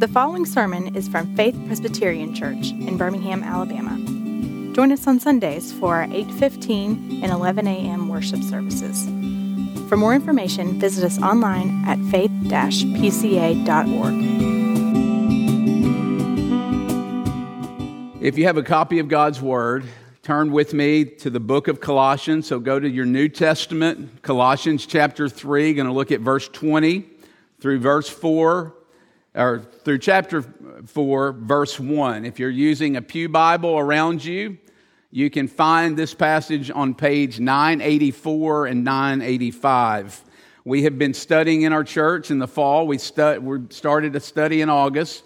The following sermon is from Faith Presbyterian Church in Birmingham, Alabama. Join us on Sundays for our 8:15 and 11 a.m. worship services. For more information, visit us online at faith-pca.org. If you have a copy of God's Word, turn with me to the book of Colossians. So go to your New Testament, Colossians chapter 3, going to look at verse 20 through verse 4 or through chapter 4, verse 1. If you're using a Pew Bible around you, you can find this passage on page 984 and 985. We have been studying in our church in the fall. We, stu- we started a study in August.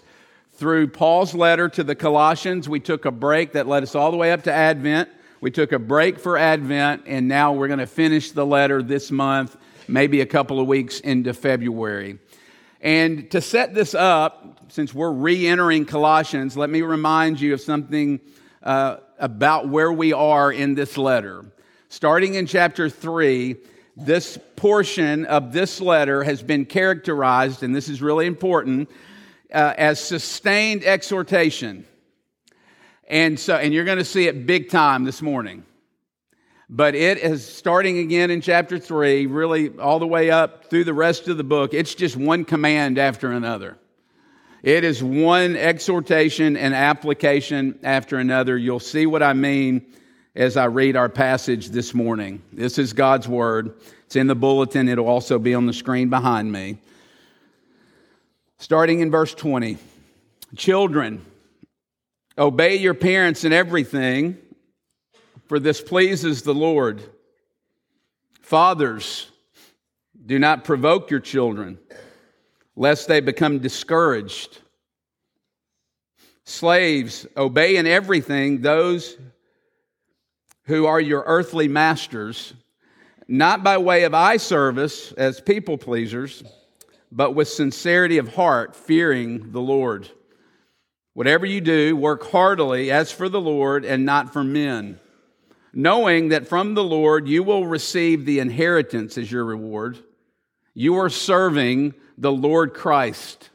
Through Paul's letter to the Colossians, we took a break that led us all the way up to Advent. We took a break for Advent, and now we're going to finish the letter this month, maybe a couple of weeks into February. And to set this up, since we're re entering Colossians, let me remind you of something uh, about where we are in this letter. Starting in chapter 3, this portion of this letter has been characterized, and this is really important, uh, as sustained exhortation. And so, and you're going to see it big time this morning. But it is starting again in chapter 3, really all the way up through the rest of the book. It's just one command after another. It is one exhortation and application after another. You'll see what I mean as I read our passage this morning. This is God's Word. It's in the bulletin, it'll also be on the screen behind me. Starting in verse 20 Children, obey your parents in everything for this pleases the Lord. Fathers, do not provoke your children, lest they become discouraged. Slaves, obey in everything those who are your earthly masters, not by way of eye service as people pleasers, but with sincerity of heart, fearing the Lord. Whatever you do, work heartily as for the Lord and not for men knowing that from the Lord you will receive the inheritance as your reward. You are serving the Lord Christ.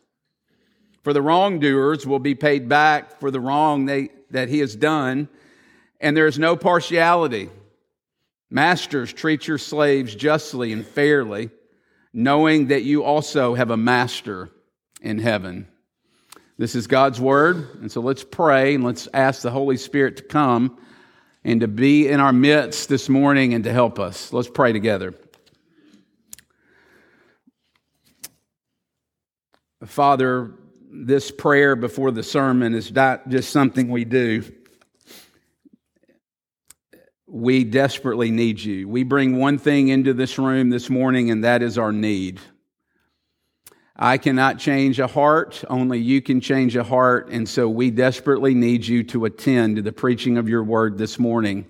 For the wrongdoers will be paid back for the wrong they, that he has done, and there is no partiality. Masters, treat your slaves justly and fairly, knowing that you also have a master in heaven. This is God's word, and so let's pray and let's ask the Holy Spirit to come and to be in our midst this morning and to help us. Let's pray together. Father, this prayer before the sermon is not just something we do. We desperately need you. We bring one thing into this room this morning, and that is our need. I cannot change a heart, only you can change a heart. And so we desperately need you to attend to the preaching of your word this morning.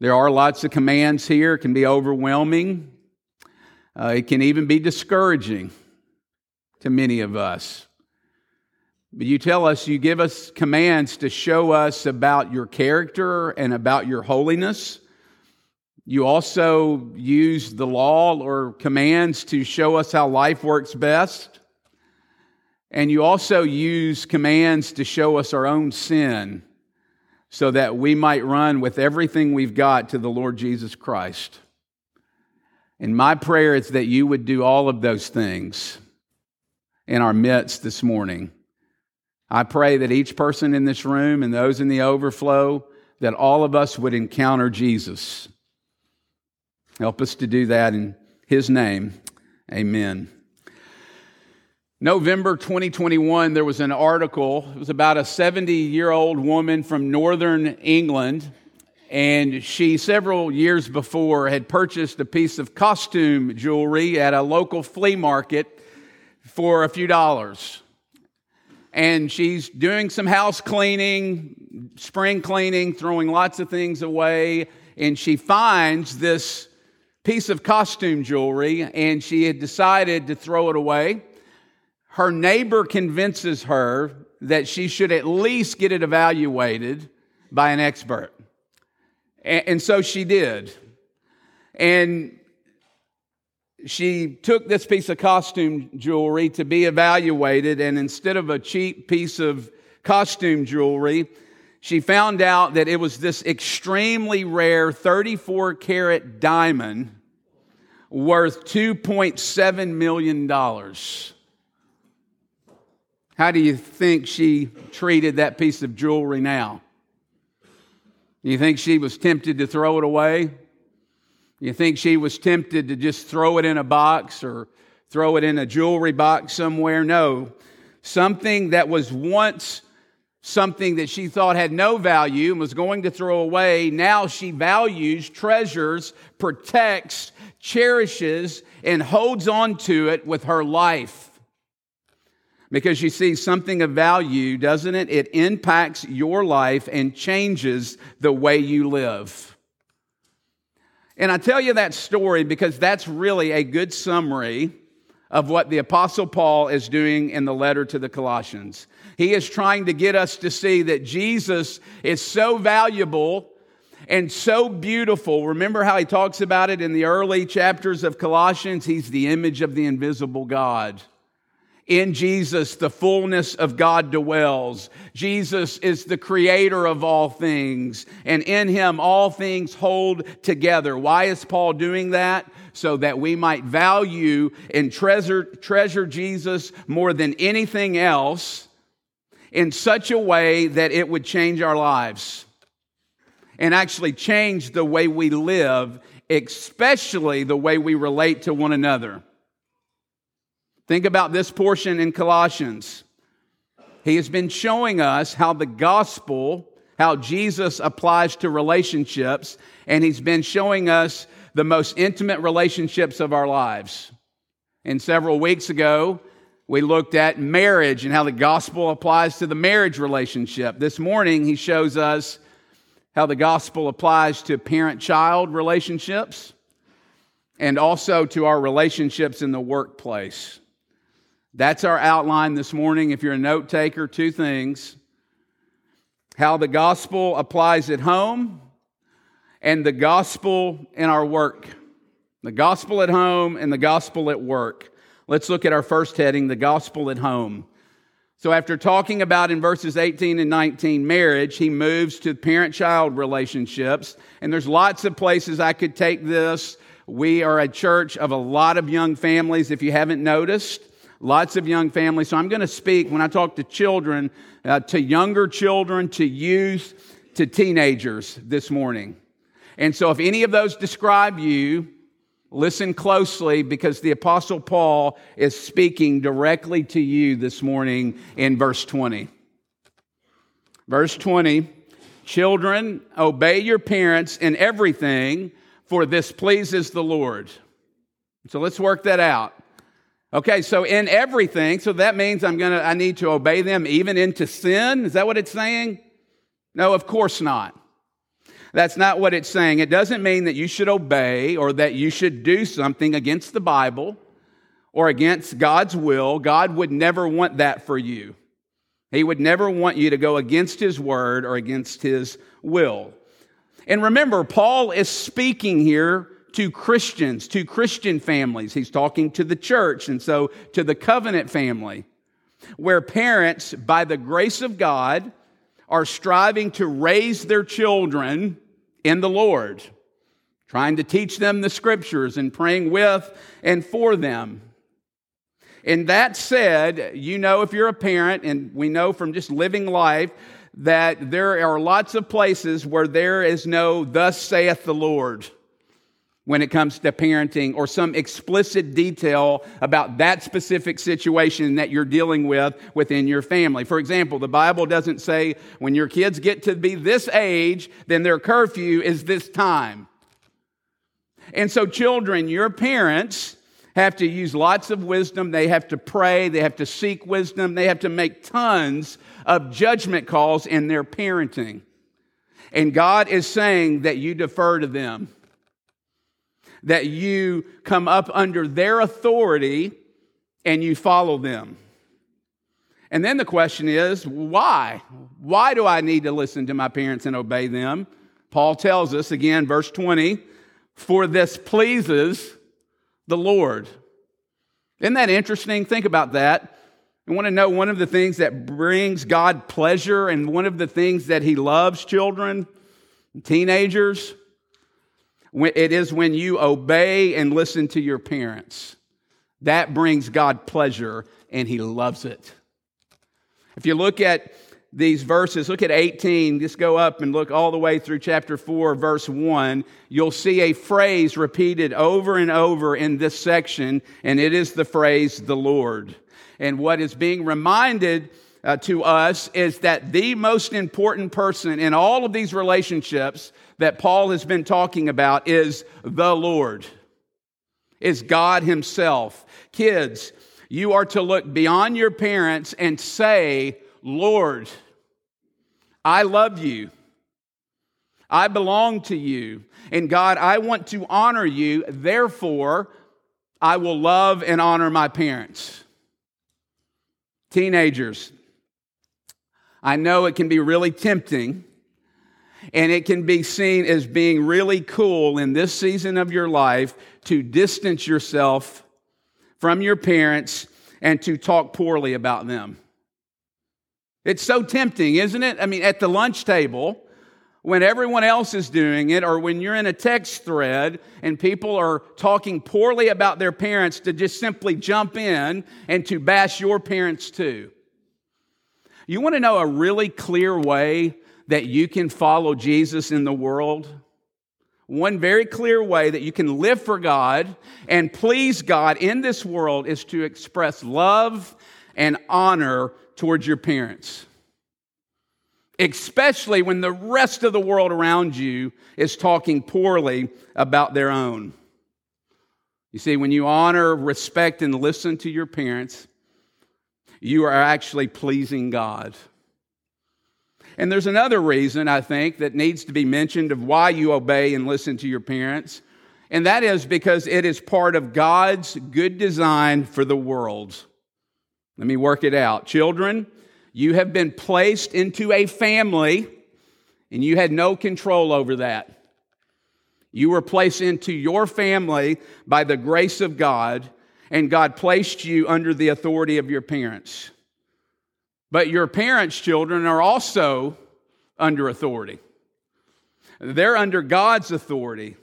There are lots of commands here, it can be overwhelming, uh, it can even be discouraging to many of us. But you tell us, you give us commands to show us about your character and about your holiness. You also use the law or commands to show us how life works best. And you also use commands to show us our own sin so that we might run with everything we've got to the Lord Jesus Christ. And my prayer is that you would do all of those things in our midst this morning. I pray that each person in this room and those in the overflow, that all of us would encounter Jesus Help us to do that in His name. Amen. November 2021, there was an article. It was about a 70 year old woman from northern England. And she, several years before, had purchased a piece of costume jewelry at a local flea market for a few dollars. And she's doing some house cleaning, spring cleaning, throwing lots of things away. And she finds this piece of costume jewelry and she had decided to throw it away. Her neighbor convinces her that she should at least get it evaluated by an expert. And, so she did. And she took this piece of costume jewelry to be evaluated, and instead of a cheap piece of costume jewelry, she found out that it was this extremely rare 34 carat diamond worth $2.7 million. How do you think she treated that piece of jewelry now? You think she was tempted to throw it away? You think she was tempted to just throw it in a box or throw it in a jewelry box somewhere? No. Something that was once something that she thought had no value and was going to throw away, now she values, treasures, protects, cherishes, and holds on to it with her life. Because you see, something of value, doesn't it? It impacts your life and changes the way you live. And I tell you that story because that's really a good summary of what the Apostle Paul is doing in the letter to the Colossians. He is trying to get us to see that Jesus is so valuable and so beautiful. Remember how he talks about it in the early chapters of Colossians? He's the image of the invisible God. In Jesus, the fullness of God dwells. Jesus is the creator of all things, and in him all things hold together. Why is Paul doing that? So that we might value and treasure, treasure Jesus more than anything else in such a way that it would change our lives and actually change the way we live, especially the way we relate to one another. Think about this portion in Colossians. He has been showing us how the gospel, how Jesus applies to relationships, and he's been showing us the most intimate relationships of our lives. And several weeks ago, we looked at marriage and how the gospel applies to the marriage relationship. This morning, he shows us how the gospel applies to parent child relationships and also to our relationships in the workplace. That's our outline this morning. If you're a note taker, two things how the gospel applies at home and the gospel in our work. The gospel at home and the gospel at work. Let's look at our first heading the gospel at home. So, after talking about in verses 18 and 19 marriage, he moves to parent child relationships. And there's lots of places I could take this. We are a church of a lot of young families, if you haven't noticed lots of young families. So I'm going to speak when I talk to children, uh, to younger children, to youth, to teenagers this morning. And so if any of those describe you, listen closely because the Apostle Paul is speaking directly to you this morning in verse 20. Verse 20 Children, obey your parents in everything, for this pleases the Lord. So let's work that out. Okay, so in everything, so that means I'm gonna, I need to obey them even into sin? Is that what it's saying? No, of course not. That's not what it's saying. It doesn't mean that you should obey or that you should do something against the Bible or against God's will. God would never want that for you. He would never want you to go against His word or against His will. And remember, Paul is speaking here to Christians, to Christian families. He's talking to the church, and so to the covenant family, where parents, by the grace of God, are striving to raise their children in the Lord, trying to teach them the scriptures and praying with and for them. And that said, you know, if you're a parent, and we know from just living life that there are lots of places where there is no, thus saith the Lord when it comes to parenting or some explicit detail about that specific situation that you're dealing with within your family. For example, the Bible doesn't say when your kids get to be this age, then their curfew is this time. And so, children, your parents have to use lots of wisdom. They have to pray. They have to seek wisdom. They have to make tons of judgment calls in their parenting. And God is saying that you defer to them that you come up under their authority and you follow them. And then the question is, why? Why do I need to listen to my parents and obey them? Paul tells us again, verse 20, for this pleases the Lord. Isn't that interesting? Think about that. You want to know one of the things that brings God pleasure and one of the things that He loves children, teenagers? It is when you obey and listen to your parents. That brings God pleasure and He loves it. If you look at these verses, look at 18, just go up and look all the way through chapter 4, verse 1. You'll see a phrase repeated over and over in this section, and it is the phrase, the Lord. And what is being reminded uh, to us is that the most important person in all of these relationships that Paul has been talking about is the Lord, is God Himself. Kids, you are to look beyond your parents and say, Lord, I love you. I belong to you. And God, I want to honor you. Therefore, I will love and honor my parents. Teenagers, I know it can be really tempting and it can be seen as being really cool in this season of your life to distance yourself from your parents and to talk poorly about them. It's so tempting, isn't it? I mean, at the lunch table, when everyone else is doing it, or when you're in a text thread and people are talking poorly about their parents, to just simply jump in and to bash your parents too. You want to know a really clear way that you can follow Jesus in the world? One very clear way that you can live for God and please God in this world is to express love and honor towards your parents. Especially when the rest of the world around you is talking poorly about their own. You see, when you honor, respect, and listen to your parents, you are actually pleasing God. And there's another reason, I think, that needs to be mentioned of why you obey and listen to your parents. And that is because it is part of God's good design for the world. Let me work it out. Children, you have been placed into a family and you had no control over that. You were placed into your family by the grace of God, and God placed you under the authority of your parents. But your parents' children are also under authority. They're under God's authority.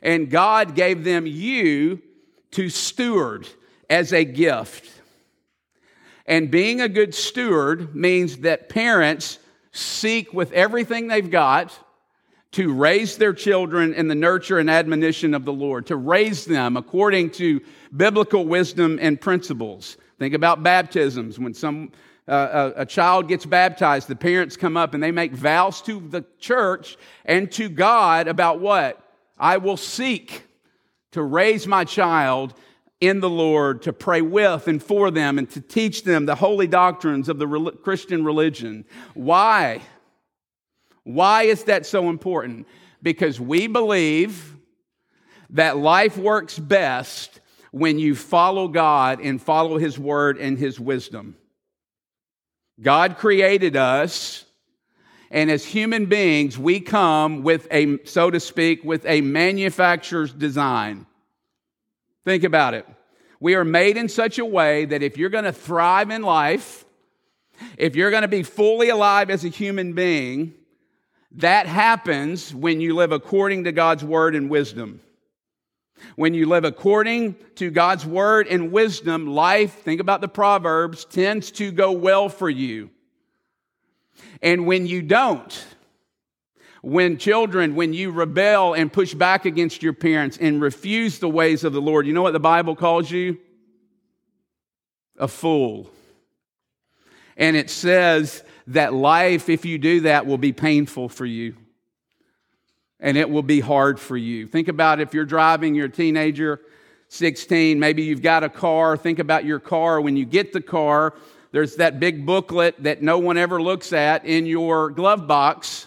And God gave them you to steward as a gift. And being a good steward means that parents seek with everything they've got to raise their children in the nurture and admonition of the Lord, to raise them according to biblical wisdom and principles. Think about baptisms. When some uh, a, a child gets baptized, the parents come up and they make vows to the church and to God about what? I will seek to raise my child in the Lord, to pray with and for them, and to teach them the holy doctrines of the Christian religion. Why? Why is that so important? Because we believe that life works best when you follow God and follow His word and His wisdom. God created us, and as human beings, we come with a, so to speak, with a manufacturer's design. Think about it. We are made in such a way that if you're going to thrive in life, if you're going to be fully alive as a human being, that happens when you live according to God's word and wisdom. When you live according to God's word and wisdom, life, think about the Proverbs, tends to go well for you. And when you don't, when children, when you rebel and push back against your parents and refuse the ways of the Lord, you know what the Bible calls you? A fool. And it says that life, if you do that, will be painful for you and it will be hard for you. Think about if you're driving, you're a teenager, 16, maybe you've got a car. Think about your car. When you get the car, there's that big booklet that no one ever looks at in your glove box.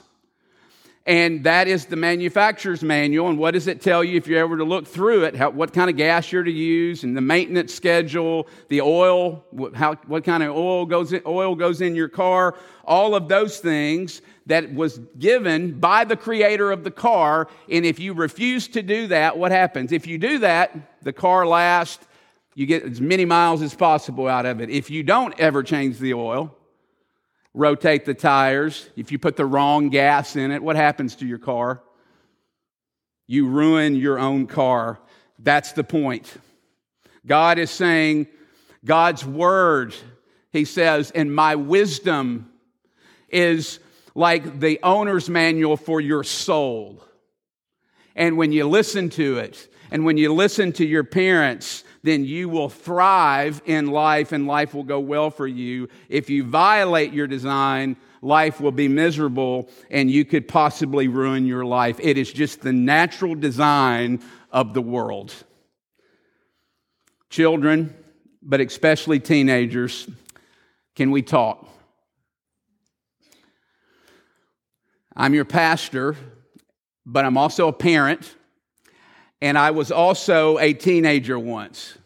And that is the manufacturer's manual. And what does it tell you if you're ever to look through it? How, what kind of gas you're to use, and the maintenance schedule, the oil, how, what kind of oil goes in, oil goes in your car, all of those things that was given by the creator of the car. And if you refuse to do that, what happens? If you do that, the car lasts, you get as many miles as possible out of it. If you don't ever change the oil, rotate the tires, if you put the wrong gas in it, what happens to your car? You ruin your own car. That's the point. God is saying, God's word, he says, and my wisdom is like the owner's manual for your soul. And when you listen to it, and when you listen to your parents, then you will thrive in life and life will go well for you. If you violate your design, life will be miserable and you could possibly ruin your life. It is just the natural design of the world. Children, but especially teenagers, can we talk? I'm your pastor, but I'm also a parent and I was also a teenager once.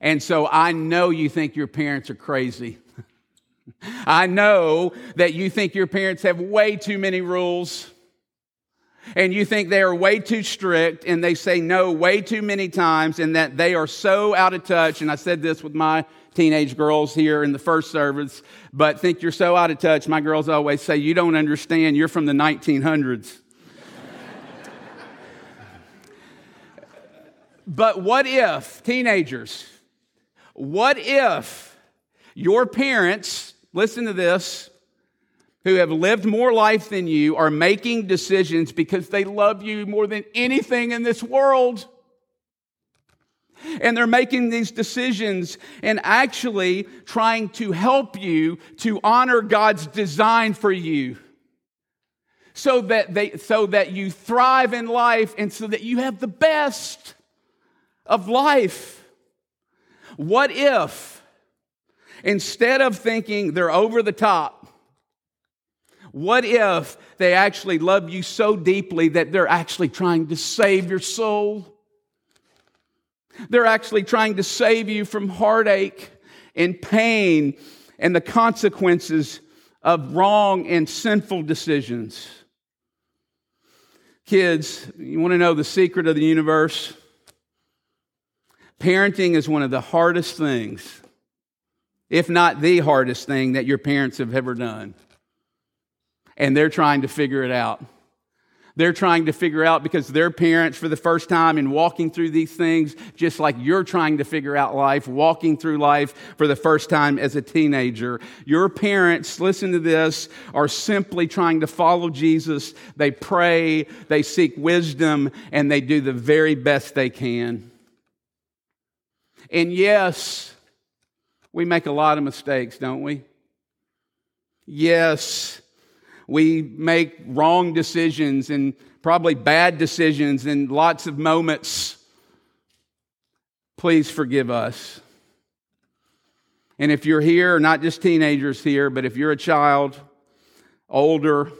And so I know you think your parents are crazy. I know that you think your parents have way too many rules and you think they are way too strict and they say no way too many times and that they are so out of touch. And I said this with my teenage girls here in the first service, but think you're so out of touch. My girls always say, You don't understand, you're from the 1900s. But what if, teenagers, what if your parents, listen to this, who have lived more life than you are making decisions because they love you more than anything in this world? And they're making these decisions and actually trying to help you to honor God's design for you so that they so that you thrive in life and so that you have the best of life. What if, instead of thinking they're over the top, what if they actually love you so deeply that they're actually trying to save your soul? They're actually trying to save you from heartache and pain and the consequences of wrong and sinful decisions. Kids, you want to know the secret of the universe? Parenting is one of the hardest things, if not the hardest thing that your parents have ever done. And they're trying to figure it out. They're trying to figure out because they're parents for the first time in walking through these things, just like you're trying to figure out life, walking through life for the first time as a teenager. Your parents, listen to this, are simply trying to follow Jesus. They pray, they seek wisdom, and they do the very best they can. And yes, we make a lot of mistakes, don't we? Yes, we make wrong decisions and probably bad decisions in lots of moments. Please forgive us. And if you're here, not just teenagers here, but if you're a child, older,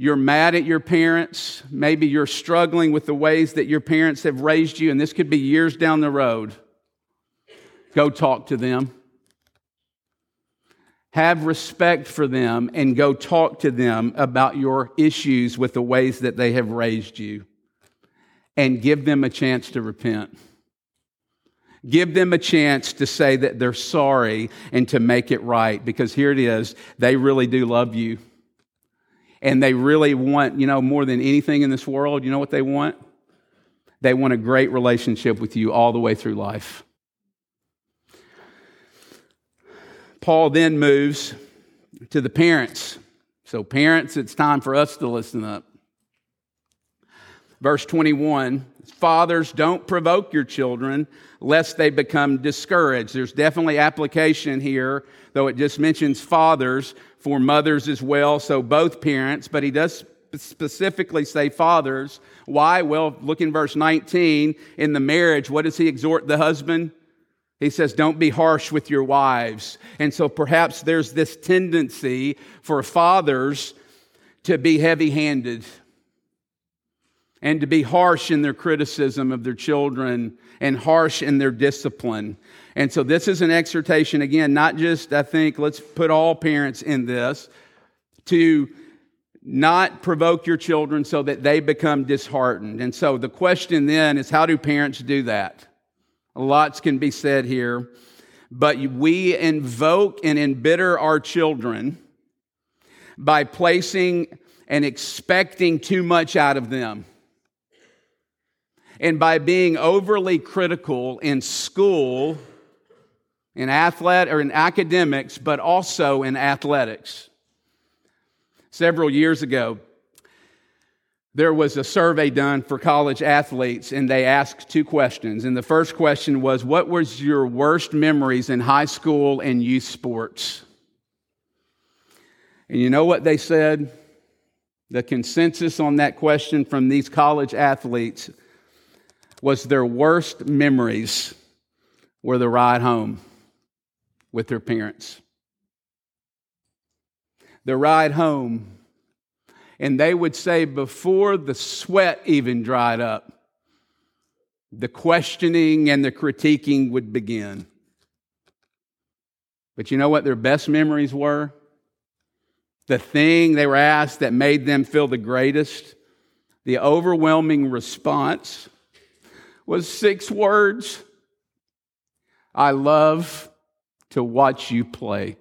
you're mad at your parents. Maybe you're struggling with the ways that your parents have raised you, and this could be years down the road. Go talk to them. Have respect for them and go talk to them about your issues with the ways that they have raised you. And give them a chance to repent. Give them a chance to say that they're sorry and to make it right because here it is. They really do love you and they really want, you know, more than anything in this world, you know what they want? They want a great relationship with you all the way through life. Paul then moves to the parents. So, parents, it's time for us to listen up. Verse 21 Fathers, don't provoke your children lest they become discouraged. There's definitely application here, though it just mentions fathers for mothers as well, so both parents, but he does specifically say fathers. Why? Well, look in verse 19. In the marriage, what does he exhort the husband? He says, Don't be harsh with your wives. And so perhaps there's this tendency for fathers to be heavy handed and to be harsh in their criticism of their children and harsh in their discipline. And so this is an exhortation, again, not just, I think, let's put all parents in this, to not provoke your children so that they become disheartened. And so the question then is how do parents do that? Lots can be said here, but we invoke and embitter our children by placing and expecting too much out of them and by being overly critical in school, in athlete or in academics, but also in athletics. Several years ago, there was a survey done for college athletes, and they asked two questions. And the first question was, What was your worst memories in high school and youth sports? And you know what they said? The consensus on that question from these college athletes was their worst memories were the ride home with their parents. The ride home. And they would say before the sweat even dried up, the questioning and the critiquing would begin. But you know what their best memories were? The thing they were asked that made them feel the greatest? The overwhelming response was six words I love to watch you play.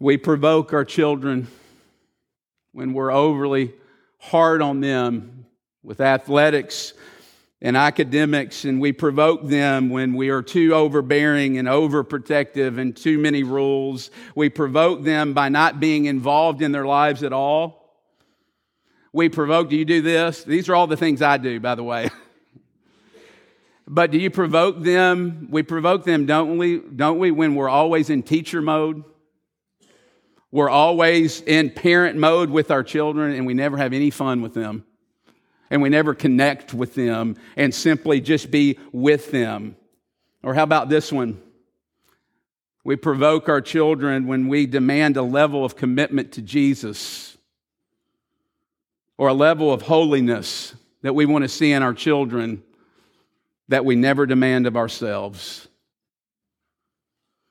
We provoke our children when we're overly hard on them with athletics and academics, and we provoke them when we are too overbearing and overprotective and too many rules. We provoke them by not being involved in their lives at all we provoke, do you do this? These are all the things I do, by the way. but do you provoke them? We provoke them, don't we? Don't we when we're always in teacher mode? We're always in parent mode with our children and we never have any fun with them. And we never connect with them and simply just be with them. Or how about this one? We provoke our children when we demand a level of commitment to Jesus or a level of holiness that we want to see in our children that we never demand of ourselves.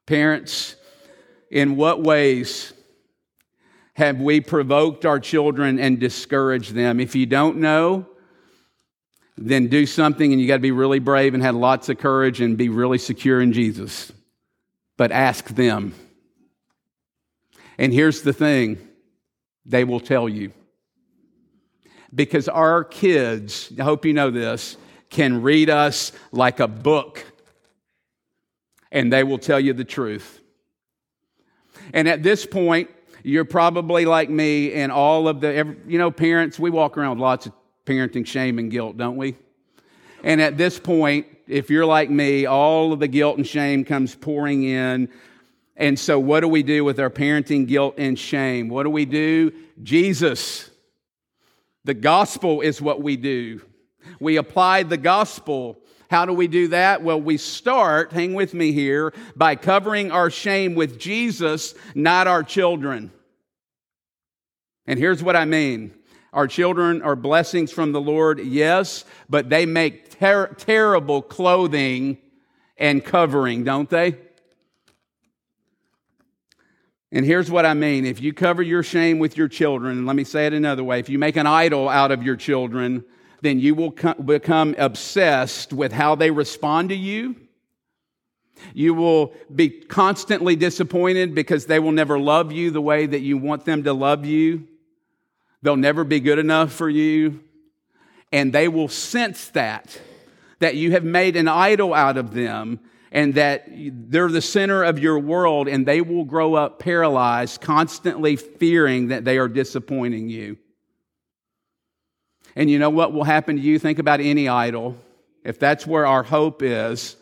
Parents, in what ways have we provoked our children and discouraged them? If you don't know, then do something and you got to be really brave and have lots of courage and be really secure in Jesus. But ask them. And here's the thing they will tell you because our kids, I hope you know this, can read us like a book and they will tell you the truth. And at this point, you're probably like me and all of the, you know, parents, we walk around with lots of parenting shame and guilt, don't we? And at this point, if you're like me, all of the guilt and shame comes pouring in. And so, what do we do with our parenting guilt and shame? What do we do? Jesus. The gospel is what we do. We apply the gospel. How do we do that? Well, we start, hang with me here, by covering our shame with Jesus, not our children. And here's what I mean. Our children are blessings from the Lord, yes, but they make ter- terrible clothing and covering, don't they? And here's what I mean if you cover your shame with your children, let me say it another way if you make an idol out of your children, then you will become obsessed with how they respond to you. You will be constantly disappointed because they will never love you the way that you want them to love you. They'll never be good enough for you. And they will sense that, that you have made an idol out of them and that they're the center of your world and they will grow up paralyzed, constantly fearing that they are disappointing you. And you know what will happen to you? Think about any idol. If that's where our hope is,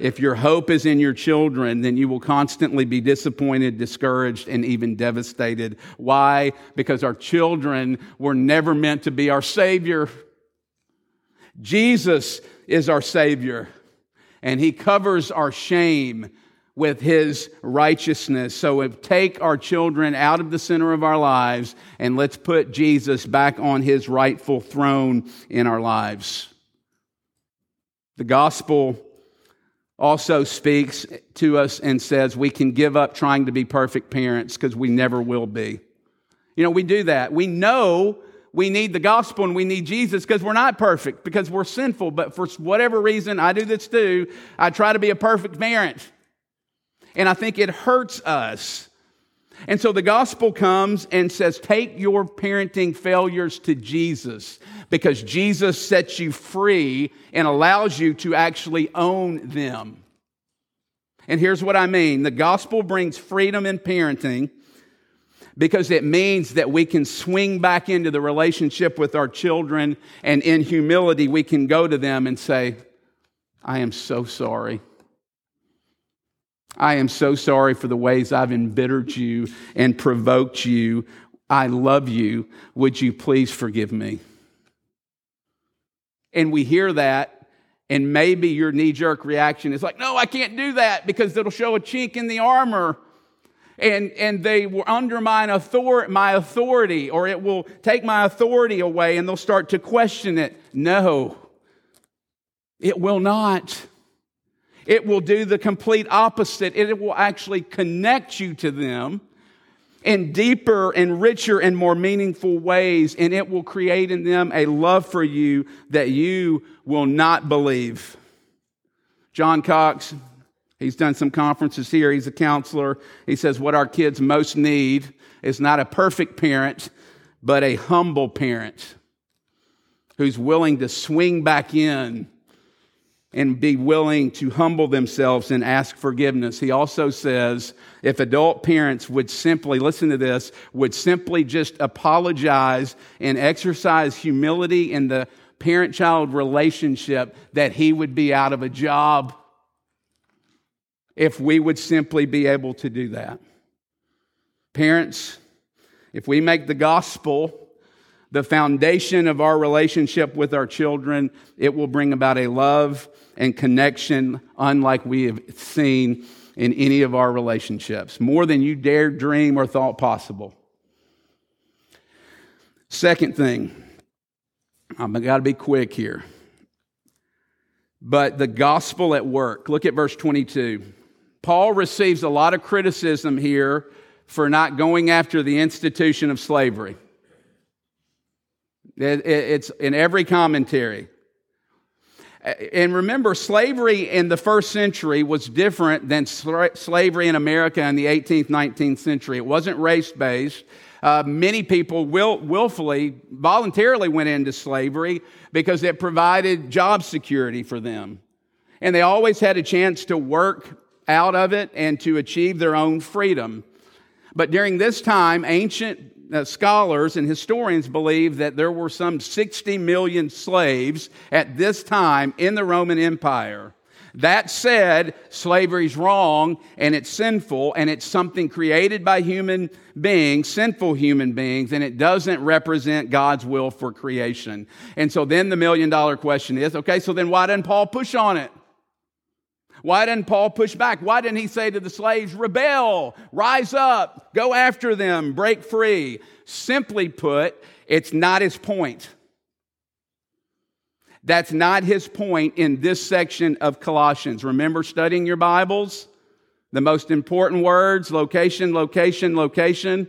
if your hope is in your children, then you will constantly be disappointed, discouraged, and even devastated. Why? Because our children were never meant to be our Savior. Jesus is our Savior and He covers our shame with his righteousness. So take our children out of the center of our lives and let's put Jesus back on his rightful throne in our lives. The gospel also speaks to us and says we can give up trying to be perfect parents because we never will be. You know, we do that. We know we need the gospel and we need Jesus because we're not perfect, because we're sinful. But for whatever reason, I do this too. I try to be a perfect parent. And I think it hurts us. And so the gospel comes and says, take your parenting failures to Jesus because Jesus sets you free and allows you to actually own them. And here's what I mean the gospel brings freedom in parenting because it means that we can swing back into the relationship with our children and in humility we can go to them and say, I am so sorry. I am so sorry for the ways I've embittered you and provoked you. I love you. Would you please forgive me? And we hear that, and maybe your knee jerk reaction is like, no, I can't do that because it'll show a chink in the armor. And, and they will undermine author- my authority, or it will take my authority away, and they'll start to question it. No, it will not. It will do the complete opposite. It will actually connect you to them in deeper and richer and more meaningful ways, and it will create in them a love for you that you will not believe. John Cox, he's done some conferences here. He's a counselor. He says what our kids most need is not a perfect parent, but a humble parent who's willing to swing back in and be willing to humble themselves and ask forgiveness. He also says if adult parents would simply, listen to this, would simply just apologize and exercise humility in the parent child relationship, that he would be out of a job if we would simply be able to do that. Parents, if we make the gospel the foundation of our relationship with our children, it will bring about a love and connection unlike we have seen in any of our relationships, more than you dared dream or thought possible. Second thing, I've got to be quick here. But the gospel at work. Look at verse 22. Paul receives a lot of criticism here for not going after the institution of slavery. It's in every commentary. And remember, slavery in the first century was different than slavery in America in the 18th, 19th century. It wasn't race based. Uh, many people will, willfully, voluntarily went into slavery because it provided job security for them. And they always had a chance to work out of it and to achieve their own freedom. But during this time, ancient uh, scholars and historians believe that there were some 60 million slaves at this time in the Roman Empire. That said, slavery's wrong and it's sinful and it's something created by human beings, sinful human beings, and it doesn't represent God's will for creation. And so then the million dollar question is okay, so then why didn't Paul push on it? Why didn't Paul push back? Why didn't he say to the slaves, rebel, rise up, go after them, break free? Simply put, it's not his point. That's not his point in this section of Colossians. Remember studying your Bibles? The most important words location, location, location.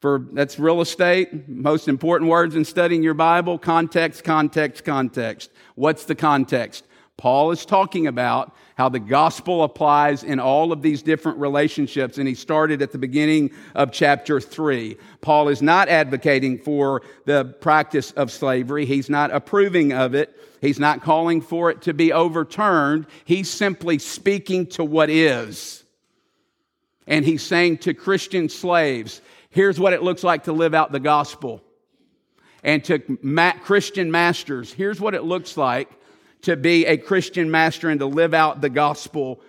For that's real estate. Most important words in studying your Bible context, context, context. What's the context? Paul is talking about how the gospel applies in all of these different relationships, and he started at the beginning of chapter 3. Paul is not advocating for the practice of slavery, he's not approving of it, he's not calling for it to be overturned. He's simply speaking to what is. And he's saying to Christian slaves, here's what it looks like to live out the gospel. And to Christian masters, here's what it looks like to be a Christian master and to live out the gospel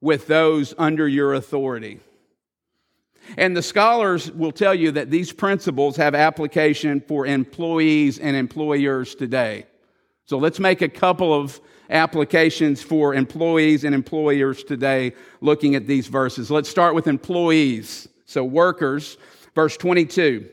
with those under your authority. And the scholars will tell you that these principles have application for employees and employers today. So let's make a couple of applications for employees and employers today looking at these verses. Let's start with employees. So, workers, verse 22.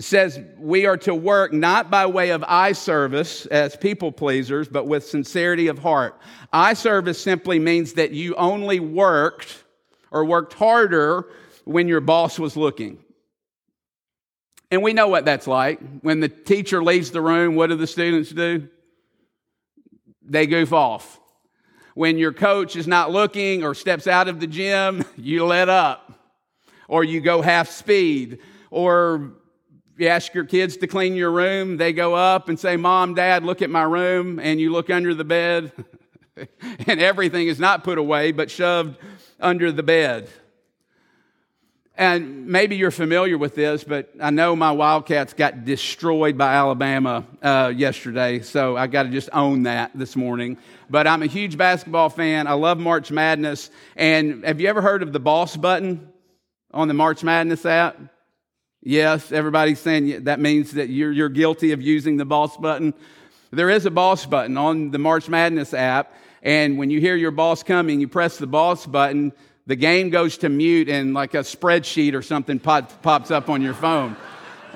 It says, We are to work not by way of eye service as people pleasers, but with sincerity of heart. Eye service simply means that you only worked or worked harder when your boss was looking. And we know what that's like. When the teacher leaves the room, what do the students do? They goof off. When your coach is not looking or steps out of the gym, you let up. Or you go half speed. Or you ask your kids to clean your room, they go up and say, Mom, Dad, look at my room. And you look under the bed, and everything is not put away, but shoved under the bed. And maybe you're familiar with this, but I know my Wildcats got destroyed by Alabama uh, yesterday, so I got to just own that this morning. But I'm a huge basketball fan. I love March Madness. And have you ever heard of the boss button on the March Madness app? Yes, everybody's saying that means that you're, you're guilty of using the boss button. There is a boss button on the March Madness app, and when you hear your boss coming, you press the boss button the game goes to mute and like a spreadsheet or something pop, pops up on your phone.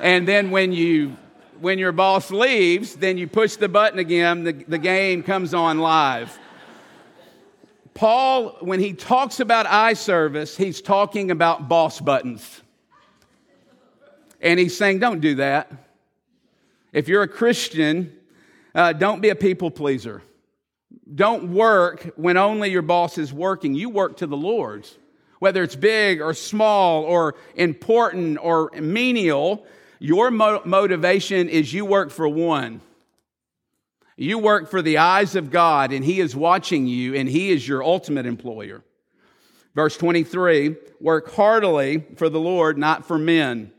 and then when you when your boss leaves, then you push the button again, the, the game comes on live. Paul, when he talks about eye service, he's talking about boss buttons. And he's saying, don't do that. If you're a Christian, uh, don't be a people pleaser. Don't work when only your boss is working. You work to the Lord's. Whether it's big or small or important or menial, your mo- motivation is you work for one. You work for the eyes of God, and He is watching you, and He is your ultimate employer. Verse 23 work heartily for the Lord, not for men.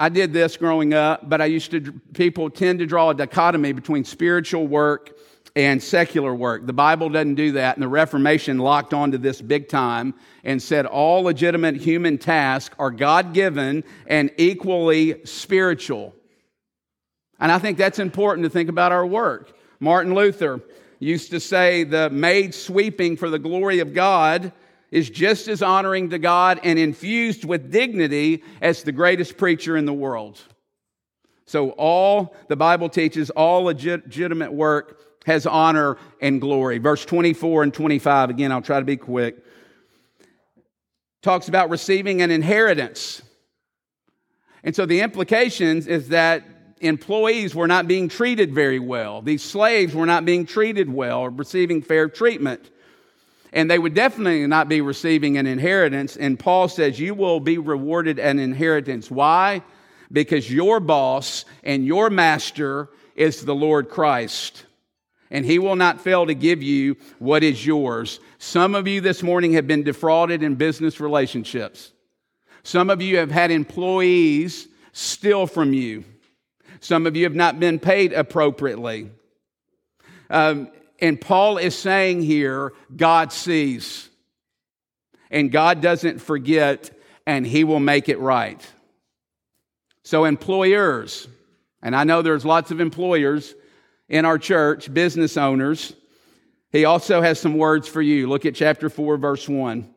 I did this growing up, but I used to, people tend to draw a dichotomy between spiritual work and secular work. The Bible doesn't do that, and the Reformation locked onto this big time and said all legitimate human tasks are God given and equally spiritual. And I think that's important to think about our work. Martin Luther used to say the maid sweeping for the glory of God is just as honoring to God and infused with dignity as the greatest preacher in the world. So, all the Bible teaches all legitimate work has honor and glory. Verse 24 and 25, again, I'll try to be quick, talks about receiving an inheritance. And so the implications is that employees were not being treated very well. These slaves were not being treated well or receiving fair treatment. And they would definitely not be receiving an inheritance. And Paul says, You will be rewarded an inheritance. Why? Because your boss and your master is the Lord Christ and he will not fail to give you what is yours. Some of you this morning have been defrauded in business relationships. Some of you have had employees steal from you. Some of you have not been paid appropriately. Um, and Paul is saying here, God sees. And God doesn't forget, and he will make it right. So, employers, and I know there's lots of employers in our church, business owners, he also has some words for you. Look at chapter 4, verse 1.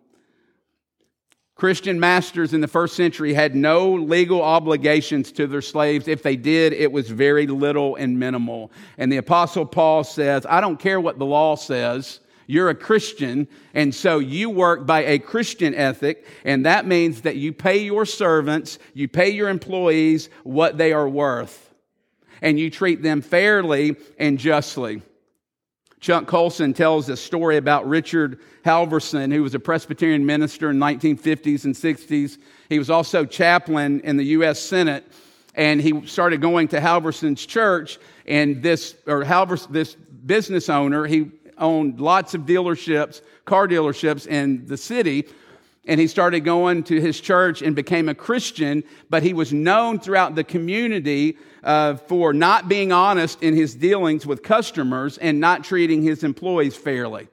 Christian masters in the first century had no legal obligations to their slaves. If they did, it was very little and minimal. And the Apostle Paul says, I don't care what the law says. You're a Christian, and so you work by a Christian ethic, and that means that you pay your servants, you pay your employees what they are worth and you treat them fairly and justly. Chuck Colson tells a story about Richard Halverson, who was a Presbyterian minister in 1950s and 60s. He was also chaplain in the U.S. Senate, and he started going to Halverson's church. And this, or Halverson, this business owner, he owned lots of dealerships, car dealerships in the city and he started going to his church and became a Christian, but he was known throughout the community uh, for not being honest in his dealings with customers and not treating his employees fairly.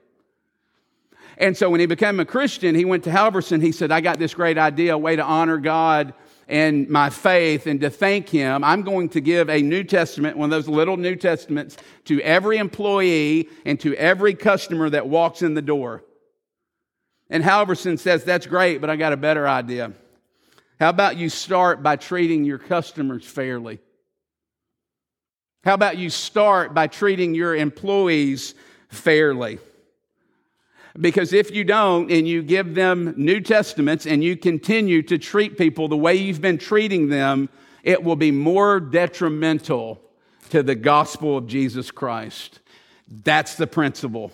And so when he became a Christian, he went to Halverson. He said, I got this great idea, a way to honor God and my faith and to thank him, I'm going to give a New Testament, one of those little New Testaments, to every employee and to every customer that walks in the door. And Halverson says, That's great, but I got a better idea. How about you start by treating your customers fairly? How about you start by treating your employees fairly? Because if you don't and you give them New Testaments and you continue to treat people the way you've been treating them, it will be more detrimental to the gospel of Jesus Christ. That's the principle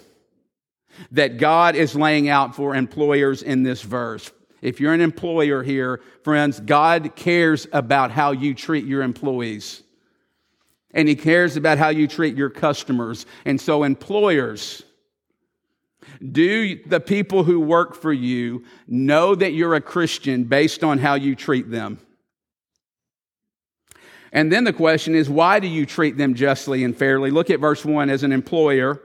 that God is laying out for employers in this verse. If you're an employer here, friends, God cares about how you treat your employees. And He cares about how you treat your customers. And so, employers, do the people who work for you know that you're a Christian based on how you treat them? And then the question is, why do you treat them justly and fairly? Look at verse 1 as an employer.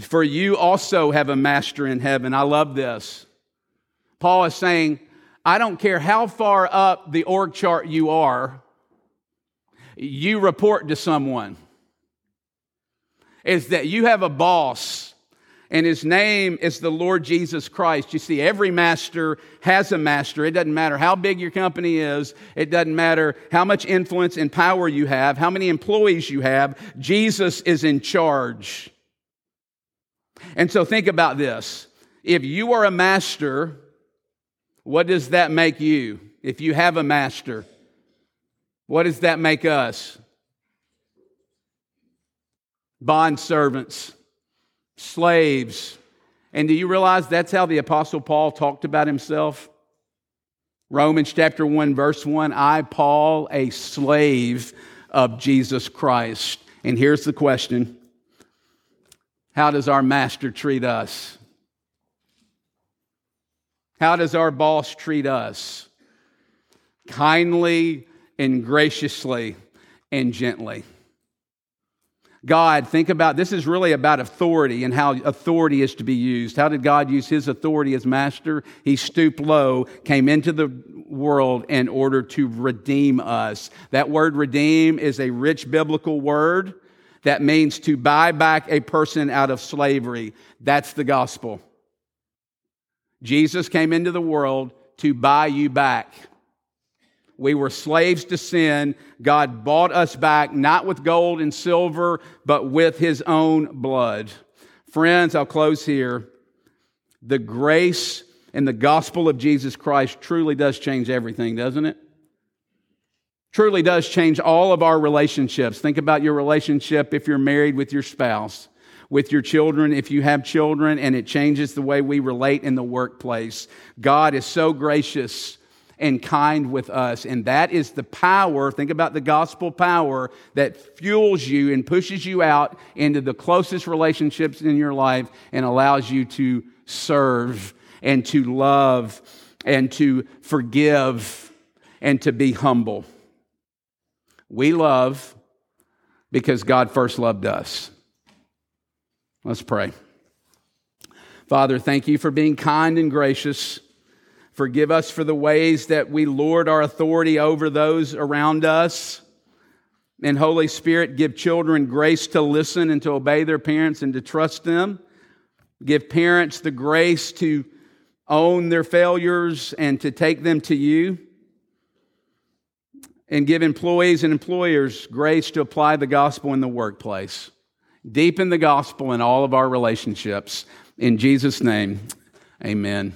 For you also have a master in heaven. I love this. Paul is saying, I don't care how far up the org chart you are, you report to someone. Is that you have a boss and his name is the Lord Jesus Christ. You see, every master has a master. It doesn't matter how big your company is, it doesn't matter how much influence and power you have, how many employees you have. Jesus is in charge. And so think about this. If you are a master, what does that make you? If you have a master, what does that make us? Bond servants slaves. And do you realize that's how the Apostle Paul talked about himself? Romans chapter 1, verse 1 I, Paul, a slave of Jesus Christ. And here's the question How does our master treat us? How does our boss treat us? Kindly and graciously and gently. God, think about this is really about authority and how authority is to be used. How did God use his authority as master? He stooped low, came into the world in order to redeem us. That word redeem is a rich biblical word that means to buy back a person out of slavery. That's the gospel. Jesus came into the world to buy you back. We were slaves to sin. God bought us back, not with gold and silver, but with his own blood. Friends, I'll close here. The grace and the gospel of Jesus Christ truly does change everything, doesn't it? Truly does change all of our relationships. Think about your relationship if you're married with your spouse, with your children if you have children, and it changes the way we relate in the workplace. God is so gracious and kind with us. And that is the power, think about the gospel power that fuels you and pushes you out into the closest relationships in your life and allows you to serve and to love and to forgive and to be humble. We love because God first loved us. Let's pray. Father, thank you for being kind and gracious. Forgive us for the ways that we lord our authority over those around us. And Holy Spirit, give children grace to listen and to obey their parents and to trust them. Give parents the grace to own their failures and to take them to you. And give employees and employers grace to apply the gospel in the workplace. Deepen the gospel in all of our relationships. In Jesus' name, amen.